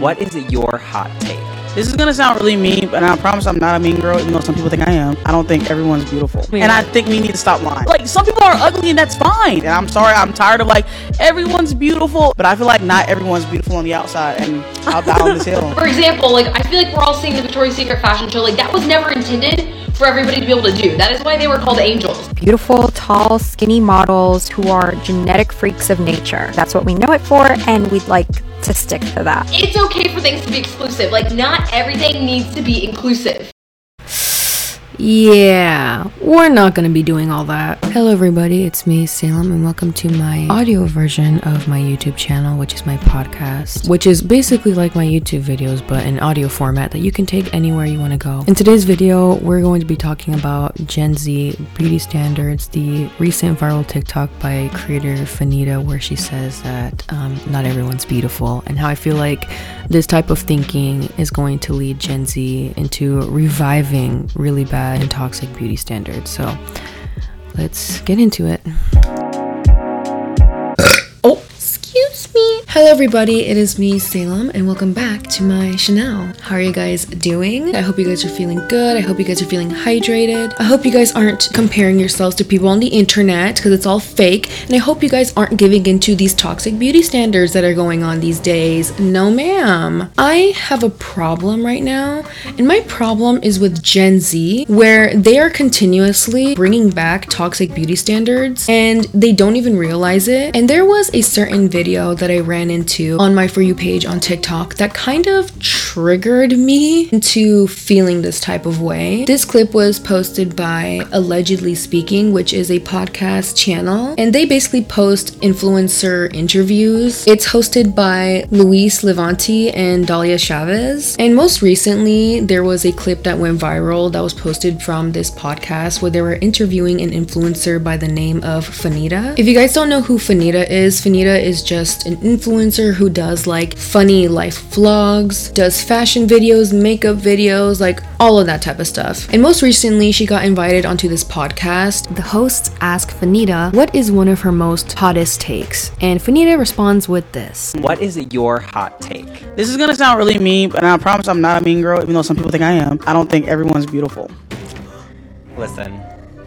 What is your hot take? This is gonna sound really mean, but I promise I'm not a mean girl, even though some people think I am. I don't think everyone's beautiful. Yeah. And I think we need to stop lying. Like, some people are ugly and that's fine. And I'm sorry, I'm tired of like, everyone's beautiful, but I feel like not everyone's beautiful on the outside, and I'll die on this hill. For example, like I feel like we're all seeing the Victoria's Secret fashion show. Like that was never intended for everybody to be able to do. That is why they were called angels. Beautiful, tall, skinny models who are genetic freaks of nature. That's what we know it for, and we'd like to stick to that. It's okay for things to be exclusive. Like not everything needs to be inclusive. Yeah, we're not gonna be doing all that. Hello, everybody, it's me, Salem, and welcome to my audio version of my YouTube channel, which is my podcast, which is basically like my YouTube videos, but in audio format that you can take anywhere you wanna go. In today's video, we're going to be talking about Gen Z beauty standards, the recent viral TikTok by creator Fanita, where she says that um, not everyone's beautiful, and how I feel like this type of thinking is going to lead Gen Z into reviving really bad and toxic beauty standards. So let's get into it. Excuse me. Hello, everybody. It is me, Salem, and welcome back to my Chanel. How are you guys doing? I hope you guys are feeling good. I hope you guys are feeling hydrated. I hope you guys aren't comparing yourselves to people on the internet because it's all fake. And I hope you guys aren't giving into these toxic beauty standards that are going on these days. No, ma'am. I have a problem right now, and my problem is with Gen Z, where they are continuously bringing back toxic beauty standards and they don't even realize it. And there was a certain video that I ran into on my For You page on TikTok that kind of triggered me into feeling this type of way. This clip was posted by Allegedly Speaking, which is a podcast channel, and they basically post influencer interviews. It's hosted by Luis Levanti and Dalia Chavez. And most recently, there was a clip that went viral that was posted from this podcast where they were interviewing an influencer by the name of Fanita. If you guys don't know who Fanita is, Fanita is just an influencer who does like funny life vlogs, does fashion videos, makeup videos, like all of that type of stuff. And most recently, she got invited onto this podcast. The hosts ask Fanita what is one of her most hottest takes, and Fanita responds with this. What is your hot take? This is gonna sound really mean, but I promise I'm not a mean girl, even though some people think I am. I don't think everyone's beautiful. Listen,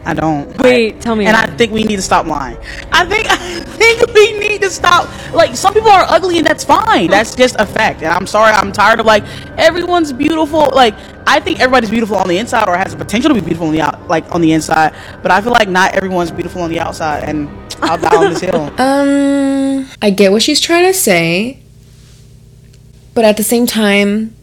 I don't. Wait, tell me. and I think we need to stop lying. I think I think we need to stop. Like some people are ugly and that's fine. That's just a fact. And I'm sorry. I'm tired of like everyone's beautiful. Like I think everybody's beautiful on the inside or has the potential to be beautiful on the out, like on the inside. But I feel like not everyone's beautiful on the outside. And I'll die on this hill. Um, I get what she's trying to say, but at the same time,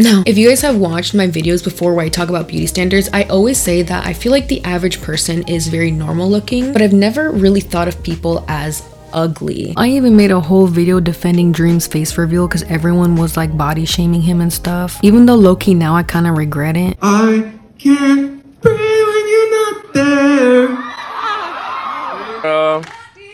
no. If you guys have watched my videos before where I talk about beauty standards, I always say that I feel like the average person is very normal looking, but I've never really thought of people as ugly. I even made a whole video defending Dream's face reveal because everyone was like body shaming him and stuff. Even though low key now I kind of regret it. I can't breathe when you're not there.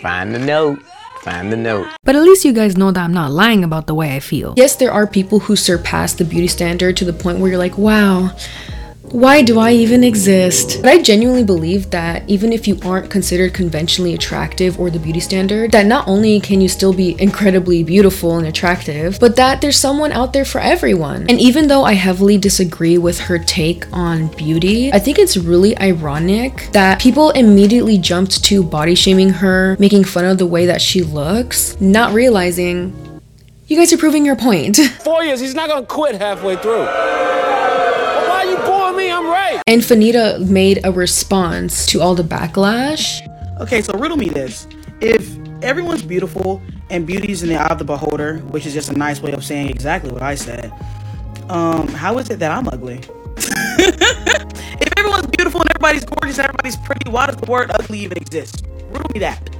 find the note. Find the note. But at least you guys know that I'm not lying about the way I feel. Yes, there are people who surpass the beauty standard to the point where you're like, wow, why do I even exist? But I genuinely believe that even if you aren't considered conventionally attractive or the beauty standard, that not only can you still be incredibly beautiful and attractive, but that there's someone out there for everyone. And even though I heavily disagree with her take on beauty, I think it's really ironic that people immediately jumped to body shaming her, making fun of the way that she looks, not realizing you guys are proving your point. Four years, he's not gonna quit halfway through. And Fanita made a response to all the backlash. Okay, so riddle me this: If everyone's beautiful and beauty's in the eye of the beholder, which is just a nice way of saying exactly what I said, um, how is it that I'm ugly? if everyone's beautiful and everybody's gorgeous, and everybody's pretty, why does the word ugly even exist? Riddle me that.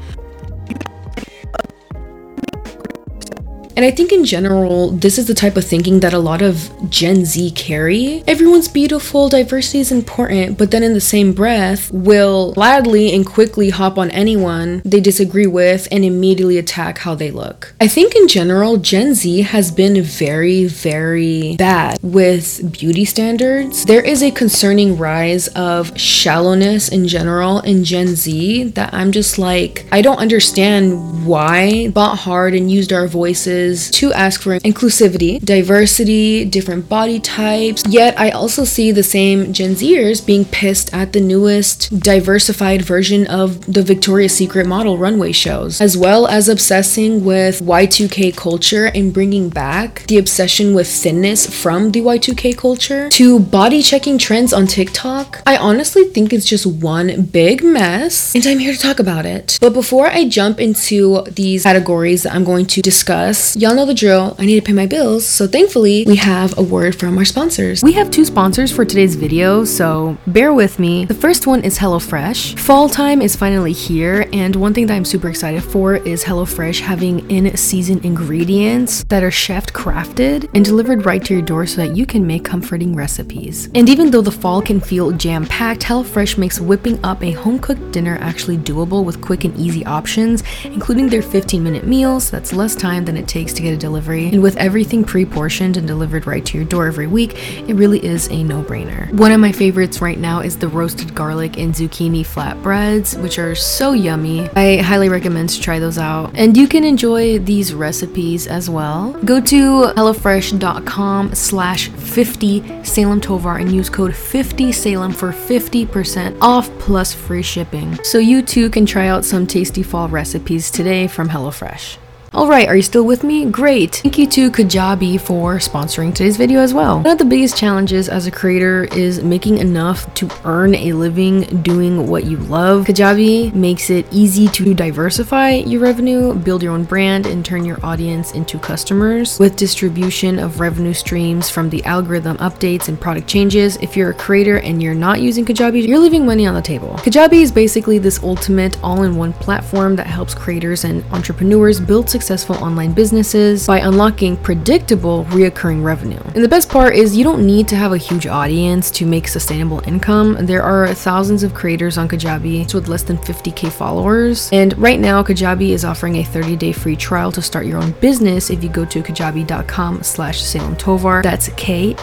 And I think in general, this is the type of thinking that a lot of Gen Z carry. Everyone's beautiful, diversity is important, but then in the same breath, will gladly and quickly hop on anyone they disagree with and immediately attack how they look. I think in general, Gen Z has been very, very bad with beauty standards. There is a concerning rise of shallowness in general in Gen Z that I'm just like, I don't understand why bought hard and used our voices is to ask for inclusivity, diversity, different body types. Yet I also see the same Gen Zers being pissed at the newest diversified version of the Victoria's Secret model runway shows, as well as obsessing with Y2K culture and bringing back the obsession with thinness from the Y2K culture to body checking trends on TikTok. I honestly think it's just one big mess, and I'm here to talk about it. But before I jump into these categories that I'm going to discuss, y'all know the drill. I need to pay my bills, so thankfully we have a word from our sponsors. We have two sponsors for today's video, so bear with me. The first one is HelloFresh. Fall time is finally here, and one thing that I'm super excited for is HelloFresh having in season ingredients that are chef crafted and delivered right to your door so that you can make comforting recipes. And even though the fall can feel jam packed, HelloFresh makes whipping up a home cooked dinner actually doable with quick and easy options, including their 15 minute meals. That's less time than it takes to get a delivery. And with everything pre portioned and delivered right to your door every week, it really is a no brainer. One of my favorites right now is the roasted garlic and zucchini flatbreads, which are so yummy. I highly recommend to try those out. And you can enjoy these recipes as well. Go to HelloFresh.com slash 50 Salem Tovar and use code 50 Salem for 50% off plus free shipping. So you too can try out some tasty fall recipes today from HelloFresh. Alright, are you still with me? Great! Thank you to Kajabi for sponsoring today's video as well. One of the biggest challenges as a creator is making enough to earn a living doing what you love. Kajabi makes it easy to diversify your revenue, build your own brand, and turn your audience into customers. With distribution of revenue streams from the algorithm updates and product changes, if you're a creator and you're not using Kajabi, you're leaving money on the table. Kajabi is basically this ultimate all-in-one platform that helps creators and entrepreneurs build successful online businesses by unlocking predictable reoccurring revenue. And the best part is you don't need to have a huge audience to make sustainable income. There are thousands of creators on Kajabi with less than 50k followers. And right now Kajabi is offering a 30-day free trial to start your own business if you go to kajabi.com slash Salem Tovar. That's K-A-J-A-B-I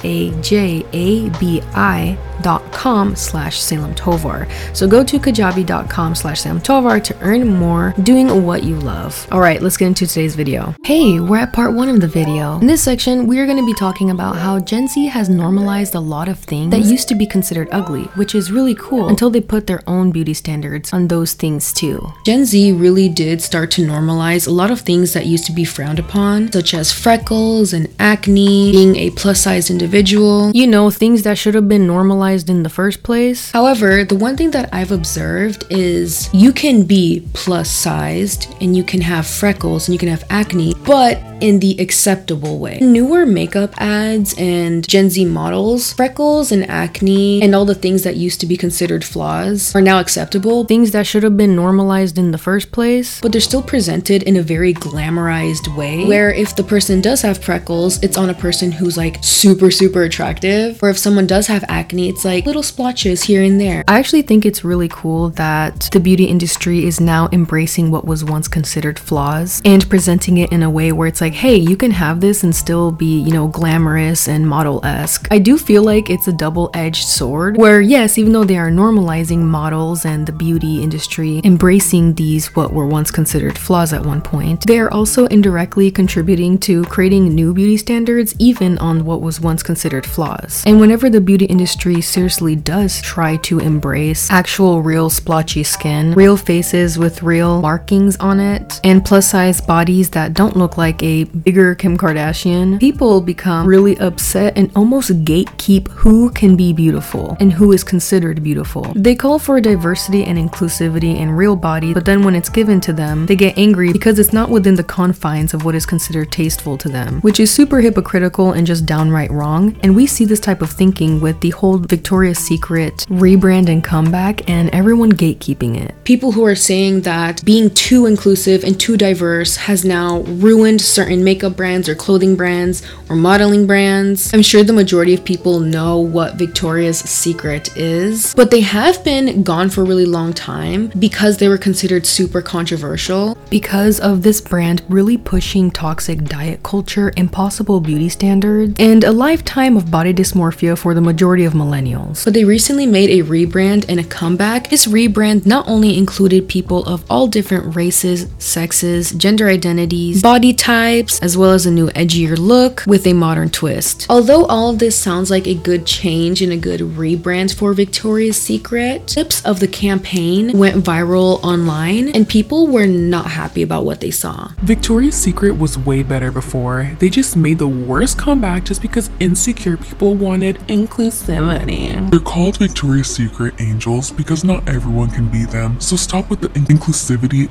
dot com slash Salem Tovar. So go to kajabi.com slash Salem Tovar to earn more doing what you love. All right, let's get into today's video. Hey, we're at part one of the video. In this section, we are going to be talking about how Gen Z has normalized a lot of things that used to be considered ugly, which is really cool until they put their own beauty standards on those things too. Gen Z really did start to normalize a lot of things that used to be frowned upon, such as freckles and acne, being a plus sized individual. You know, things that should have been normalized in the first place. However, the one thing that I've observed is you can be plus sized and you can have freckles and you can have acne, but in the acceptable way. Newer makeup ads and Gen Z models, freckles and acne and all the things that used to be considered flaws are now acceptable, Things that should have been normalized in the first place. but they're still presented in a very glamorized way. Where if the person does have freckles, it's on a person who's like super, super attractive. Or if someone does have acne, it's like little splotches here and there. I actually think it's really cool that the beauty industry is now embracing what was once considered flaws and presenting it in a way where it's like, hey, you can have this and still be, you know, glamorous and model esque. I do feel like it's a double edged sword where, yes, even though they are normalizing models and the beauty industry, embracing these what were once considered flaws at one point, they are also indirectly contributing to creating new beauty standards, even on what was once considered flaws. And whenever the beauty industry seriously does try to embrace actual real splotchy skin, real faces with real markings on it, and plus size bodies that don't look like a bigger Kim Kardashian, people become really upset and almost gatekeep who can be beautiful and who is considered beautiful. They call for diversity and inclusivity in real bodies, but then when it's given to them, they get angry because it's not within the confines of what is considered tasteful to them, which is super hypocritical and just downright wrong. And we see this type of thinking with the whole Victoria's Secret rebrand and comeback, and everyone gatekeeping it. People who are saying that being too inclusive and too diverse has now ruined certain makeup brands or clothing brands or modeling brands. I'm sure the majority of people know what Victoria's Secret is, but they have been gone for a really long time because they were considered super controversial. because of this brand really pushing toxic diet culture, impossible beauty standards, and a lifetime of body dysmorphia for the majority of millennials. But they recently made a rebrand and a comeback. This rebrand not only included people of all different races, sexes, gender identities, body types, as well as a new edgier look with a modern twist. Although all of this sounds like a good change and a good rebrand for Victoria's Secret, clips of the campaign went viral online and people were not happy about what they saw. Victoria's Secret was way better before. They just made the worst comeback just because insecure people wanted inclusivity. They're called Victoria's Secret angels because not everyone can be them, so stop with the in- inclusivity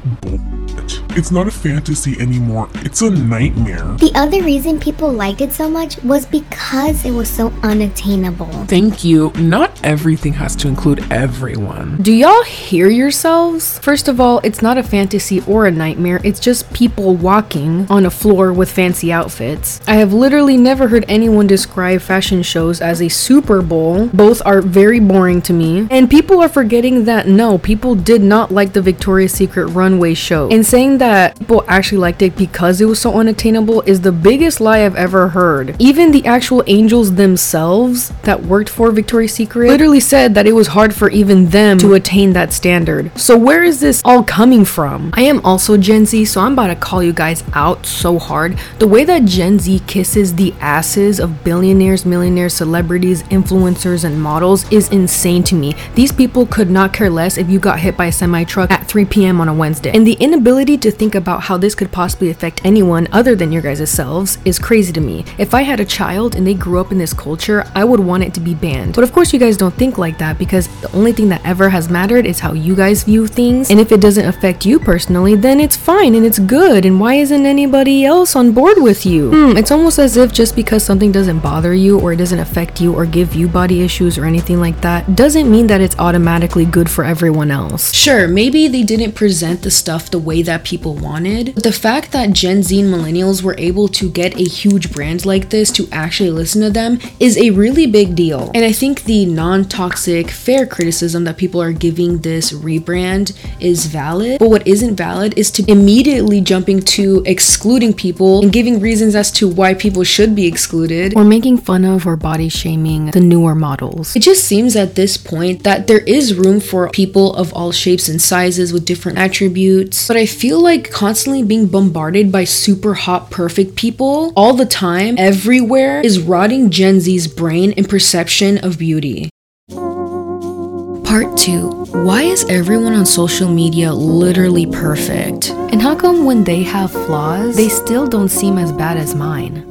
bullshit. It's not a fantasy anymore, it's a nightmare. The other reason people liked it so much was because it was so unattainable. Thank you. Not everything has to include everyone. Do y'all hear yourselves? First of all, it's not a fantasy or a nightmare, it's just people walking on a floor with fancy outfits. I have literally never heard anyone describe fashion shows as a Super Bowl. Both are very boring to me. And people are forgetting that no, people did not like the Victoria's Secret runway show. And saying that people actually liked it because it was so unattainable is the biggest lie I've ever heard. Even the actual angels themselves that worked for Victoria's Secret literally said that it was hard for even them to attain that standard. So where is this all coming from? I am also Gen Z, so I'm about to call you guys out so hard. The way that Gen Z kisses the asses of billionaires, millionaires, celebrities, influencers, and models is insane to me. These people could not care less if you got hit by a semi truck at 3 p.m. on a Wednesday. And the inability to think about how this could possibly affect anyone other than your guys' selves is crazy to me. If I had a child and they grew up in this culture, I would want it to be banned. But of course, you guys don't think like that because the only thing that ever has mattered is how you guys view things. And if it doesn't affect you personally, then it's fine and it's good. And why isn't anybody else on board with you? Hmm, it's almost as if just because something doesn't bother you or it doesn't affect you or give you body issues or anything like that doesn't mean that it's automatically good for everyone else. Sure, maybe they didn't present the stuff the way that people wanted, but the fact that Gen Z and millennials were able to get a huge brand like this to actually listen to them is a really big deal. And I think the non toxic, fair criticism that people are giving this rebrand is valid. But what isn't valid is to immediately jumping to excluding people and giving reasons as to why people should be excluded or making fun of or body shaming the newer models. It just seems at this point that there is room for people of all shapes and sizes with different attributes, but I feel like constantly being bombarded by super hot, perfect people all the time, everywhere, is rotting Gen Z's brain and perception of beauty. Part 2 Why is everyone on social media literally perfect? And how come when they have flaws, they still don't seem as bad as mine?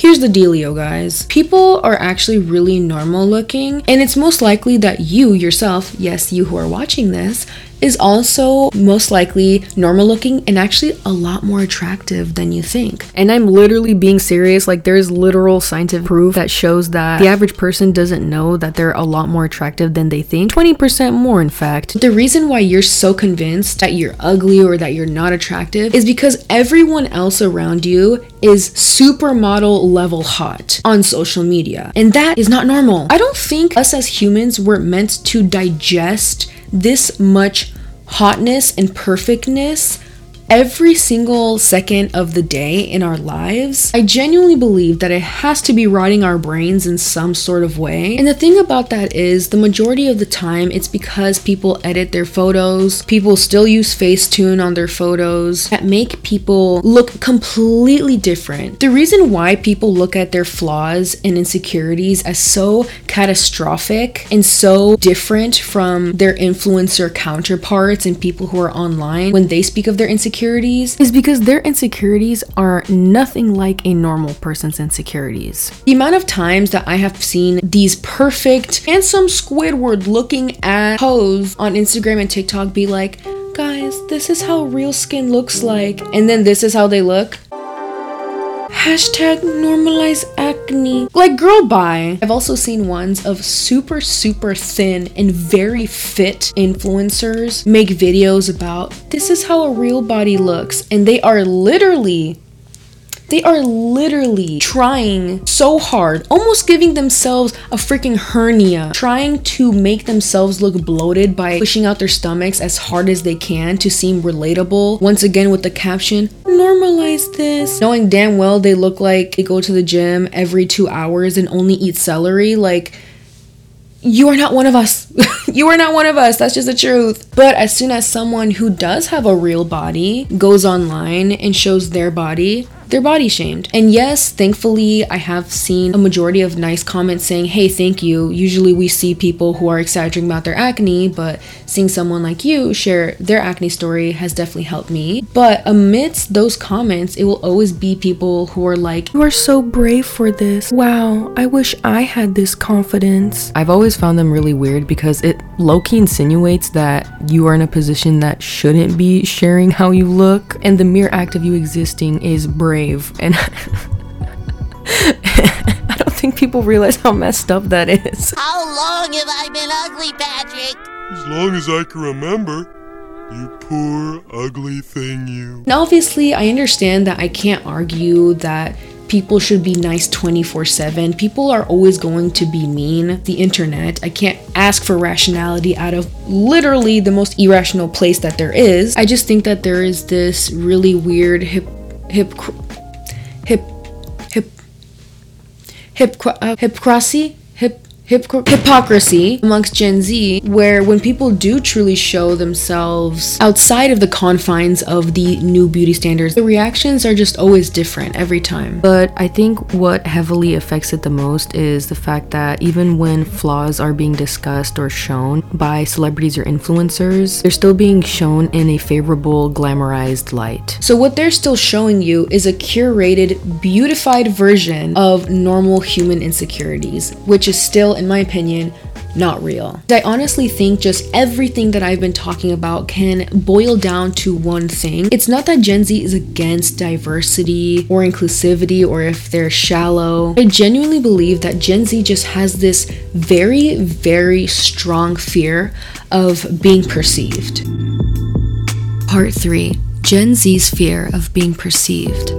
Here's the dealio, guys. People are actually really normal looking, and it's most likely that you yourself, yes, you who are watching this, is also most likely normal looking and actually a lot more attractive than you think. And I'm literally being serious, like there's literal scientific proof that shows that the average person doesn't know that they're a lot more attractive than they think. 20% more, in fact. The reason why you're so convinced that you're ugly or that you're not attractive is because everyone else around you is supermodel level hot on social media. And that is not normal. I don't think us as humans were meant to digest this much hotness and perfectness every single second of the day in our lives, I genuinely believe that it has to be rotting our brains in some sort of way. And the thing about that is, the majority of the time, it's because people edit their photos, people still use Facetune on their photos that make people look completely different. The reason why people look at their flaws and insecurities as so catastrophic and so different from their influencer counterparts and people who are online when they speak of their insecurities is because their insecurities are nothing like a normal person's insecurities. The amount of times that I have seen these perfect, handsome Squidward looking at pose on Instagram and TikTok be like, guys, this is how real skin looks like, and then this is how they look. Hashtag normalize acne. Like, girl, bye. I've also seen ones of super, super thin and very fit influencers make videos about this is how a real body looks, and they are literally they are literally trying so hard, almost giving themselves a freaking hernia, trying to make themselves look bloated by pushing out their stomachs as hard as they can to seem relatable. Once again, with the caption, normalize this. Knowing damn well they look like they go to the gym every two hours and only eat celery. Like, you are not one of us. you are not one of us. That's just the truth. But as soon as someone who does have a real body goes online and shows their body, they're body shamed. And yes, thankfully, I have seen a majority of nice comments saying, hey, thank you. Usually we see people who are exaggerating about their acne, but seeing someone like you share their acne story has definitely helped me. But amidst those comments, it will always be people who are like, You are so brave for this. Wow, I wish I had this confidence. I've always found them really weird because it low key insinuates that you are in a position that shouldn't be sharing how you look, and the mere act of you existing is brave. And I don't think people realize how messed up that is. How long have I been ugly, Patrick? As long as I can remember. You poor, ugly thing, you. Now, obviously, I understand that I can't argue that people should be nice 24 7. People are always going to be mean. The internet, I can't ask for rationality out of literally the most irrational place that there is. I just think that there is this really weird hip, hip, hip, hip, hip, uh, hypocrisy, hypocrisy amongst Gen Z, where when people do truly show themselves outside of the confines of the new beauty standards, the reactions are just always different every time. But I think what heavily affects it the most is the fact that even when flaws are being discussed or shown by celebrities or influencers, they're still being shown in a favorable, glamorized light. So, what they're still showing you is a curated, beautified version of normal human insecurities, which is still, in my opinion, not real. I honestly think just everything that I've been talking about can boil down to one thing. It's not that Gen Z is against diversity or inclusivity or if they're shallow. I genuinely believe that Gen Z just has this very, very strong fear of being perceived. Part 3 Gen Z's fear of being perceived.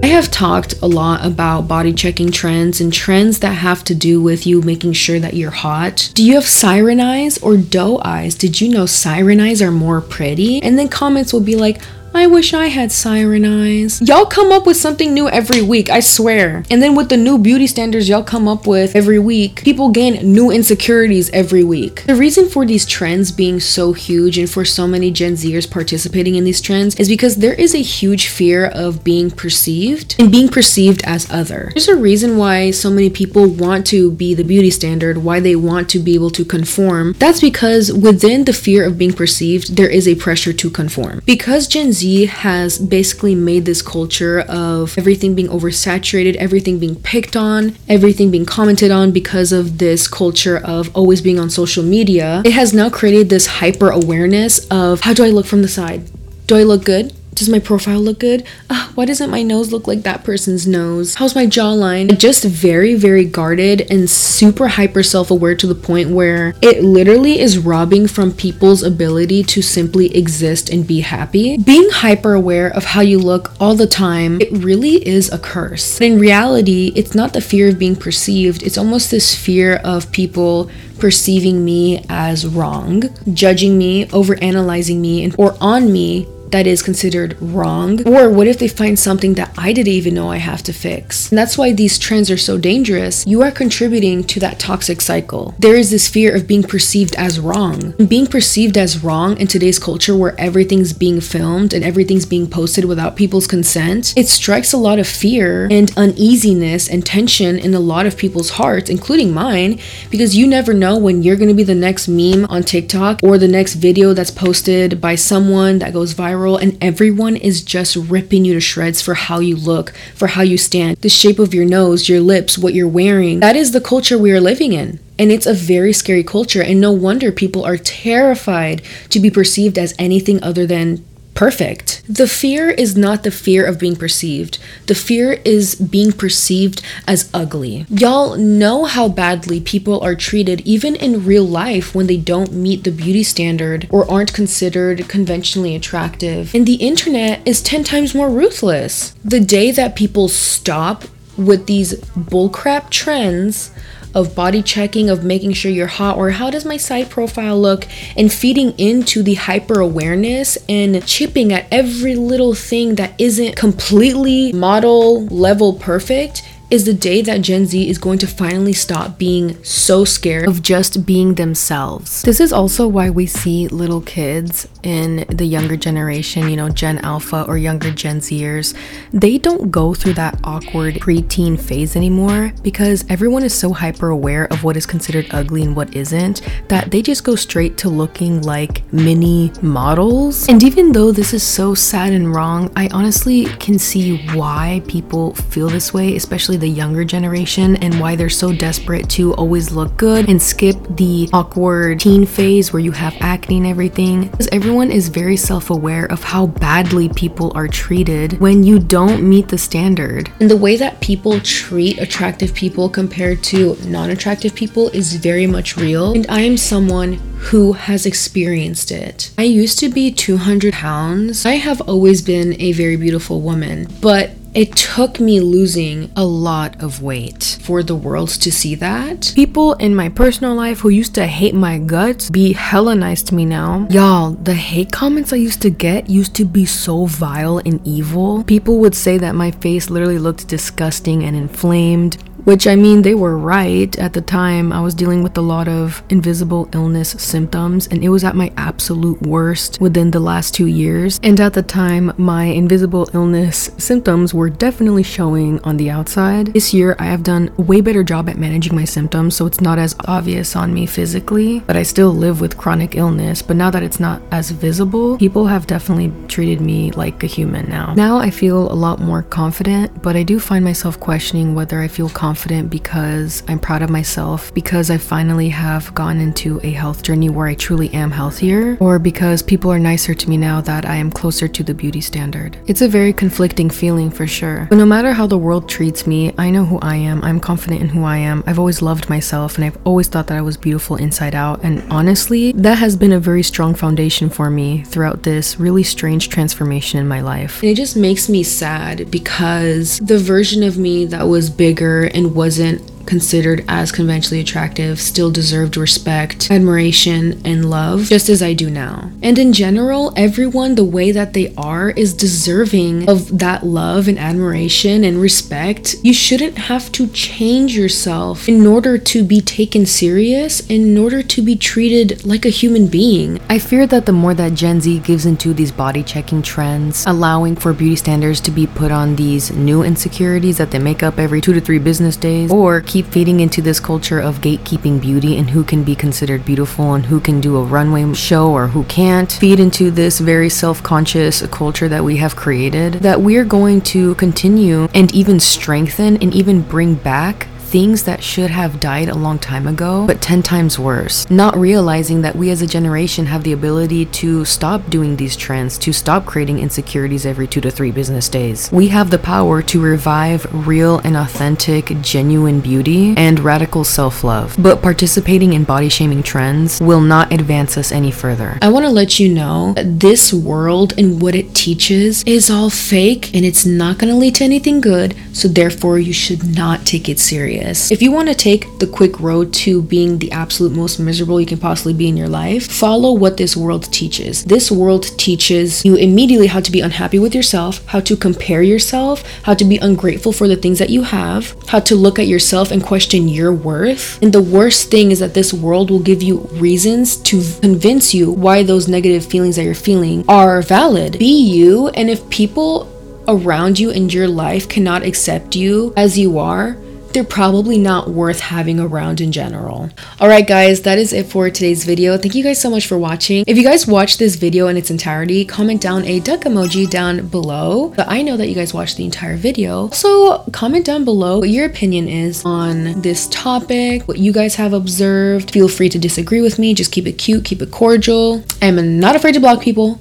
I have talked a lot about body checking trends and trends that have to do with you making sure that you're hot. Do you have siren eyes or doe eyes? Did you know siren eyes are more pretty? And then comments will be like, I wish I had siren eyes. Y'all come up with something new every week, I swear. And then with the new beauty standards y'all come up with every week, people gain new insecurities every week. The reason for these trends being so huge and for so many Gen Zers participating in these trends is because there is a huge fear of being perceived and being perceived as other. There's a reason why so many people want to be the beauty standard, why they want to be able to conform. That's because within the fear of being perceived, there is a pressure to conform. Because Gen Z has basically made this culture of everything being oversaturated, everything being picked on, everything being commented on because of this culture of always being on social media. It has now created this hyper awareness of how do I look from the side? Do I look good? Does my profile look good? Uh, why doesn't my nose look like that person's nose? How's my jawline? Just very, very guarded and super hyper self aware to the point where it literally is robbing from people's ability to simply exist and be happy. Being hyper aware of how you look all the time, it really is a curse. But in reality, it's not the fear of being perceived, it's almost this fear of people perceiving me as wrong, judging me, over analyzing me, and, or on me that is considered wrong? Or what if they find something that I didn't even know I have to fix? And that's why these trends are so dangerous. You are contributing to that toxic cycle. There is this fear of being perceived as wrong. Being perceived as wrong in today's culture where everything's being filmed and everything's being posted without people's consent, it strikes a lot of fear and uneasiness and tension in a lot of people's hearts, including mine, because you never know when you're going to be the next meme on TikTok or the next video that's posted by someone that goes viral and everyone is just ripping you to shreds for how you look, for how you stand, the shape of your nose, your lips, what you're wearing. That is the culture we are living in. And it's a very scary culture, and no wonder people are terrified to be perceived as anything other than perfect. The fear is not the fear of being perceived. The fear is being perceived as ugly. Y'all know how badly people are treated even in real life when they don't meet the beauty standard or aren't considered conventionally attractive. And the internet is 10 times more ruthless. The day that people stop with these bullcrap trends of body checking, of making sure you're hot, or how does my side profile look, and feeding into the hyper awareness and chipping at every little thing that isn't completely model level perfect is the day that Gen Z is going to finally stop being so scared of just being themselves. This is also why we see little kids in the younger generation, you know, Gen Alpha or younger Gen Zers, they don't go through that awkward preteen phase anymore because everyone is so hyper aware of what is considered ugly and what isn't that they just go straight to looking like mini models. And even though this is so sad and wrong, I honestly can see why people feel this way, especially the younger generation, and why they're so desperate to always look good and skip the awkward teen phase where you have acne and everything. Because everyone is very self aware of how badly people are treated when you don't meet the standard. And the way that people treat attractive people compared to non attractive people is very much real. And I am someone who has experienced it. I used to be 200 pounds. I have always been a very beautiful woman, but it took me losing a lot of weight for the world to see that. People in my personal life who used to hate my guts be hella nice to me now. Y'all, the hate comments I used to get used to be so vile and evil. People would say that my face literally looked disgusting and inflamed. Which I mean, they were right. At the time, I was dealing with a lot of invisible illness symptoms, and it was at my absolute worst within the last two years. And at the time, my invisible illness symptoms were definitely showing on the outside. This year, I have done a way better job at managing my symptoms, so it's not as obvious on me physically, but I still live with chronic illness. But now that it's not as visible, people have definitely treated me like a human now. Now I feel a lot more confident, but I do find myself questioning whether I feel confident confident because I'm proud of myself, because I finally have gone into a health journey where I truly am healthier, or because people are nicer to me now that I am closer to the beauty standard. It's a very conflicting feeling for sure. But no matter how the world treats me, I know who I am. I'm confident in who I am. I've always loved myself and I've always thought that I was beautiful inside out. And honestly, that has been a very strong foundation for me throughout this really strange transformation in my life. And it just makes me sad because the version of me that was bigger and wasn't considered as conventionally attractive still deserved respect, admiration, and love, just as I do now. And in general, everyone, the way that they are, is deserving of that love and admiration and respect. You shouldn't have to change yourself in order to be taken serious, in order to be treated like a human being. I fear that the more that Gen Z gives into these body checking trends, allowing for beauty standards to be put on these new insecurities that they make up every two to three business days, or keep feeding into this culture of gatekeeping beauty and who can be considered beautiful and who can do a runway show or who can't, feed into this very self conscious culture that we have created, that we're going to continue and even strengthen and even bring back things that should have died a long time ago, but 10 times worse. Not realizing that we as a generation have the ability to stop doing these trends, to stop creating insecurities every two to three business days. We have the power to revive real and authentic, genuine beauty and radical self love. But participating in body shaming trends will not advance us any further. I want to let you know that this world and what it teaches is all fake and it's not going to lead to anything good, so therefore you should not take it serious serious. If you want to take the quick road to being the absolute most miserable you can possibly be in your life, follow what this world teaches. This world teaches you immediately how to be unhappy with yourself, how to compare yourself, how to be ungrateful for the things that you have, how to look at yourself and question your worth. And the worst thing is that this world will give you reasons to convince you why those negative feelings that you're feeling are valid. Be you, and if people around you in your life cannot accept you as you are, they're probably not worth having around in general. Alright guys, that is it for today's video. Thank you guys so much for watching. If you guys watched this video in its entirety, comment down a duck emoji down below. But I know that you guys watched the entire video. So comment down below what your opinion is on this topic, what you guys have observed. Feel free to disagree with me. Just keep it cute, keep it cordial. I'm not afraid to block people.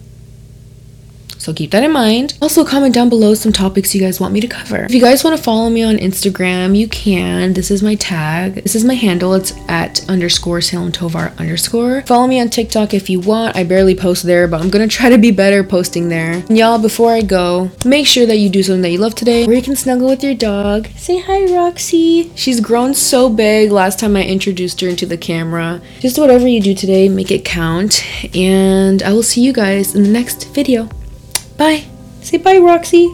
So keep that in mind. Also, comment down below some topics you guys want me to cover. If you guys want to follow me on Instagram, you can. This is my tag. This is my handle. It's at underscore Salem Tovar underscore. Follow me on TikTok if you want. I barely post there, but I'm gonna try to be better posting there. Y'all, before I go, make sure that you do something that you love today, where you can snuggle with your dog. Say hi, Roxy. She's grown so big last time I introduced her into the camera. Just whatever you do today, make it count. And I will see you guys in the next video. Bye. Say bye, Roxy.